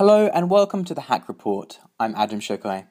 Hello and welcome to the Hack Report. I'm Adam Shokai.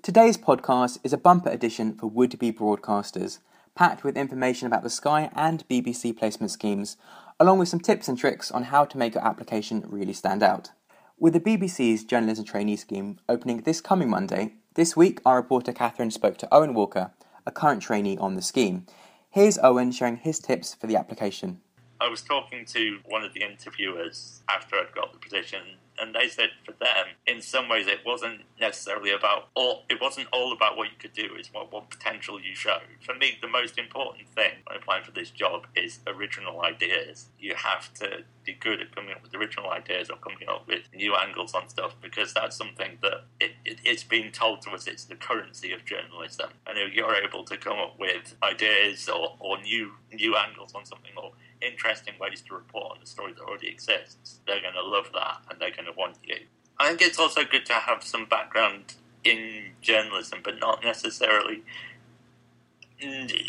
Today's podcast is a bumper edition for would be broadcasters, packed with information about the Sky and BBC placement schemes, along with some tips and tricks on how to make your application really stand out. With the BBC's journalism trainee scheme opening this coming Monday, this week our reporter Catherine spoke to Owen Walker, a current trainee on the scheme. Here's Owen sharing his tips for the application. I was talking to one of the interviewers after I'd got the position, and they said for them, in some ways, it wasn't necessarily about all. It wasn't all about what you could do; it's what, what potential you show. For me, the most important thing when applying for this job is original ideas. You have to be good at coming up with original ideas or coming up with new angles on stuff because that's something that it, it, it's been told to us. It's the currency of journalism, and if you're able to come up with ideas or, or new new angles on something or interesting ways to report on a story that already exists, they're going to love that and they're going to want you. I think it's also good to have some background in journalism, but not necessarily.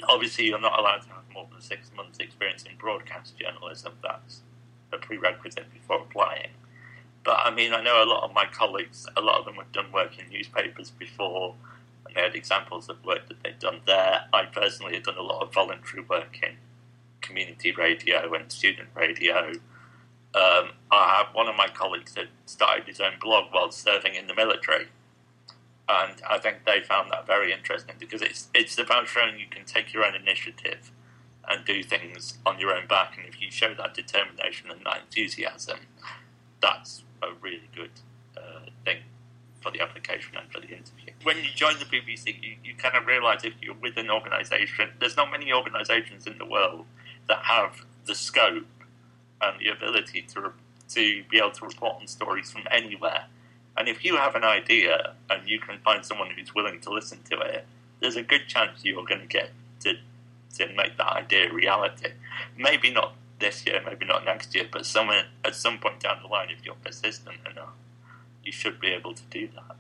Obviously, you're not allowed to have more than six months' experience in broadcast journalism. That's a prerequisite before applying. But I mean, I know a lot of my colleagues, a lot of them have done work in newspapers before, and they had examples of work that they'd done there. I personally have done a lot of voluntary work in community radio and student radio. Um, I have one of my colleagues that started his own blog while serving in the military, and I think they found that very interesting because it's it's about showing you can take your own initiative and do things on your own back, and if you show that determination and that enthusiasm, that's a really good uh, thing for the application and for the interview. When you join the BBC, you, you kind of realise if you're with an organisation, there's not many organisations in the world that have the scope and the ability to to be able to report on stories from anywhere. And if you have an idea and you can find someone who's willing to listen to it, there's a good chance you're going to get to to make that idea reality. Maybe not this year, maybe not next year, but somewhere at some point down the line, if you're persistent enough, you should be able to do that.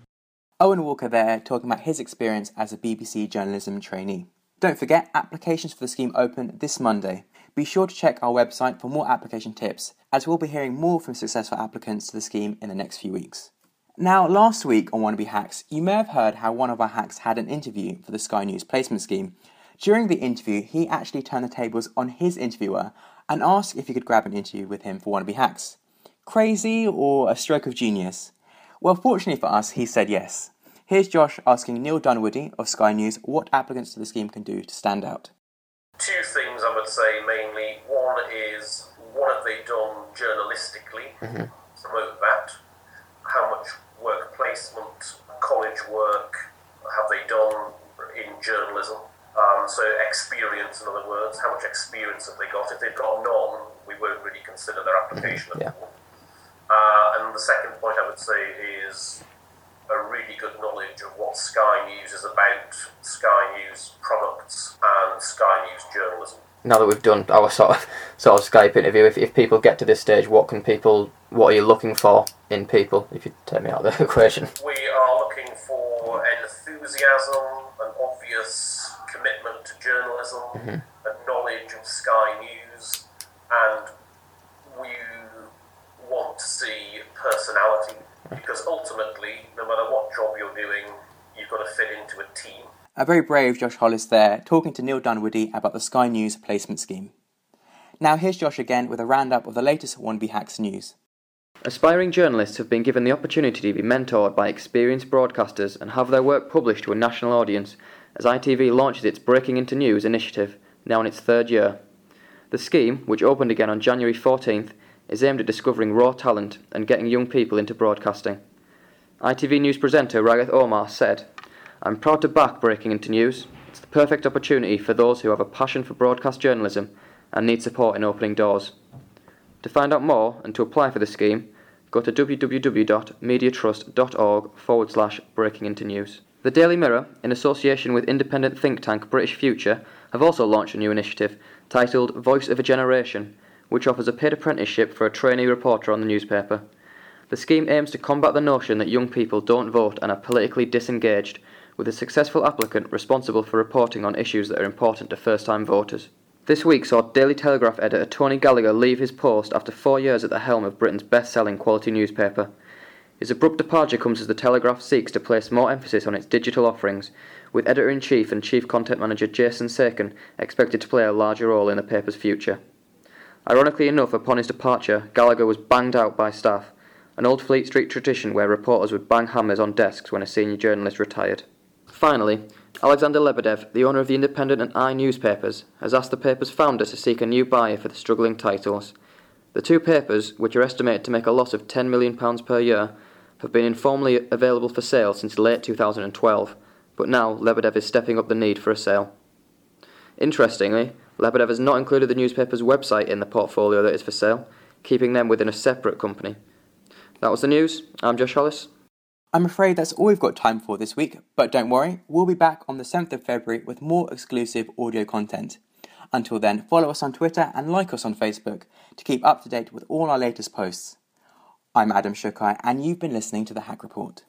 Owen Walker there talking about his experience as a BBC journalism trainee. Don't forget, applications for the scheme open this Monday. Be sure to check our website for more application tips, as we'll be hearing more from successful applicants to the scheme in the next few weeks. Now, last week on Wannabe Hacks, you may have heard how one of our hacks had an interview for the Sky News placement scheme. During the interview, he actually turned the tables on his interviewer and asked if he could grab an interview with him for Wannabe Hacks. Crazy or a stroke of genius? Well, fortunately for us, he said yes. Here's Josh asking Neil Dunwoody of Sky News what applicants to the scheme can do to stand out. Two things I would say mainly. One is what have they done journalistically mm-hmm. to promote that? How much work placement, college work have they done in journalism? Um, so experience, in other words, how much experience have they got? If they've got none, we won't really consider their application mm-hmm. at all. Uh, and the second point I would say is a really good knowledge of what Sky News is about, Sky News products, and Sky News journalism. Now that we've done our sort of sort of Skype interview, if, if people get to this stage, what can people, what are you looking for in people? If you take me out of the equation, we are looking for enthusiasm, an obvious commitment to journalism, mm-hmm. a knowledge of Sky News, and we want to see personality because ultimately, no matter what job you're doing, you've got to fit into a team. A very brave Josh Hollis there, talking to Neil Dunwoody about the Sky News placement scheme. Now here's Josh again with a roundup of the latest Wannabe Hacks news. Aspiring journalists have been given the opportunity to be mentored by experienced broadcasters and have their work published to a national audience as ITV launches its Breaking Into News initiative, now in its third year. The scheme, which opened again on January 14th, is aimed at discovering raw talent and getting young people into broadcasting. ITV News presenter Rageh Omaar said, I'm proud to back Breaking Into News. It's the perfect opportunity for those who have a passion for broadcast journalism and need support in opening doors. To find out more and to apply for the scheme, go to www.mediatrust.org forward slash breaking into news. The Daily Mirror, in association with independent think tank British Future, have also launched a new initiative titled Voice of a Generation, which offers a paid apprenticeship for a trainee reporter on the newspaper. The scheme aims to combat the notion that young people don't vote and are politically disengaged, with a successful applicant responsible for reporting on issues that are important to first time voters. This week saw Daily Telegraph editor Tony Gallagher leave his post after four years at the helm of Britain's best selling quality newspaper. His abrupt departure comes as the Telegraph seeks to place more emphasis on its digital offerings, with editor in chief and chief content manager Jason Seiken expected to play a larger role in the paper's future. Ironically enough, upon his departure, Gallagher was banged out by staff, an old Fleet Street tradition where reporters would bang hammers on desks when a senior journalist retired. Finally, Alexander Lebedev, the owner of the Independent and I newspapers, has asked the paper's founder to seek a new buyer for the struggling titles. The two papers, which are estimated to make a loss of £10 million per year, have been informally available for sale since late 2012, but now Lebedev is stepping up the need for a sale. Interestingly, Lebedev has not included the newspaper's website in the portfolio that is for sale, keeping them within a separate company. That was the news. I'm Josh Hollis. I'm afraid that's all we've got time for this week, but don't worry, we'll be back on the 7th of February with more exclusive audio content. Until then, follow us on Twitter and like us on Facebook to keep up to date with all our latest posts. I'm Adam Shukai, and you've been listening to the Hack Report.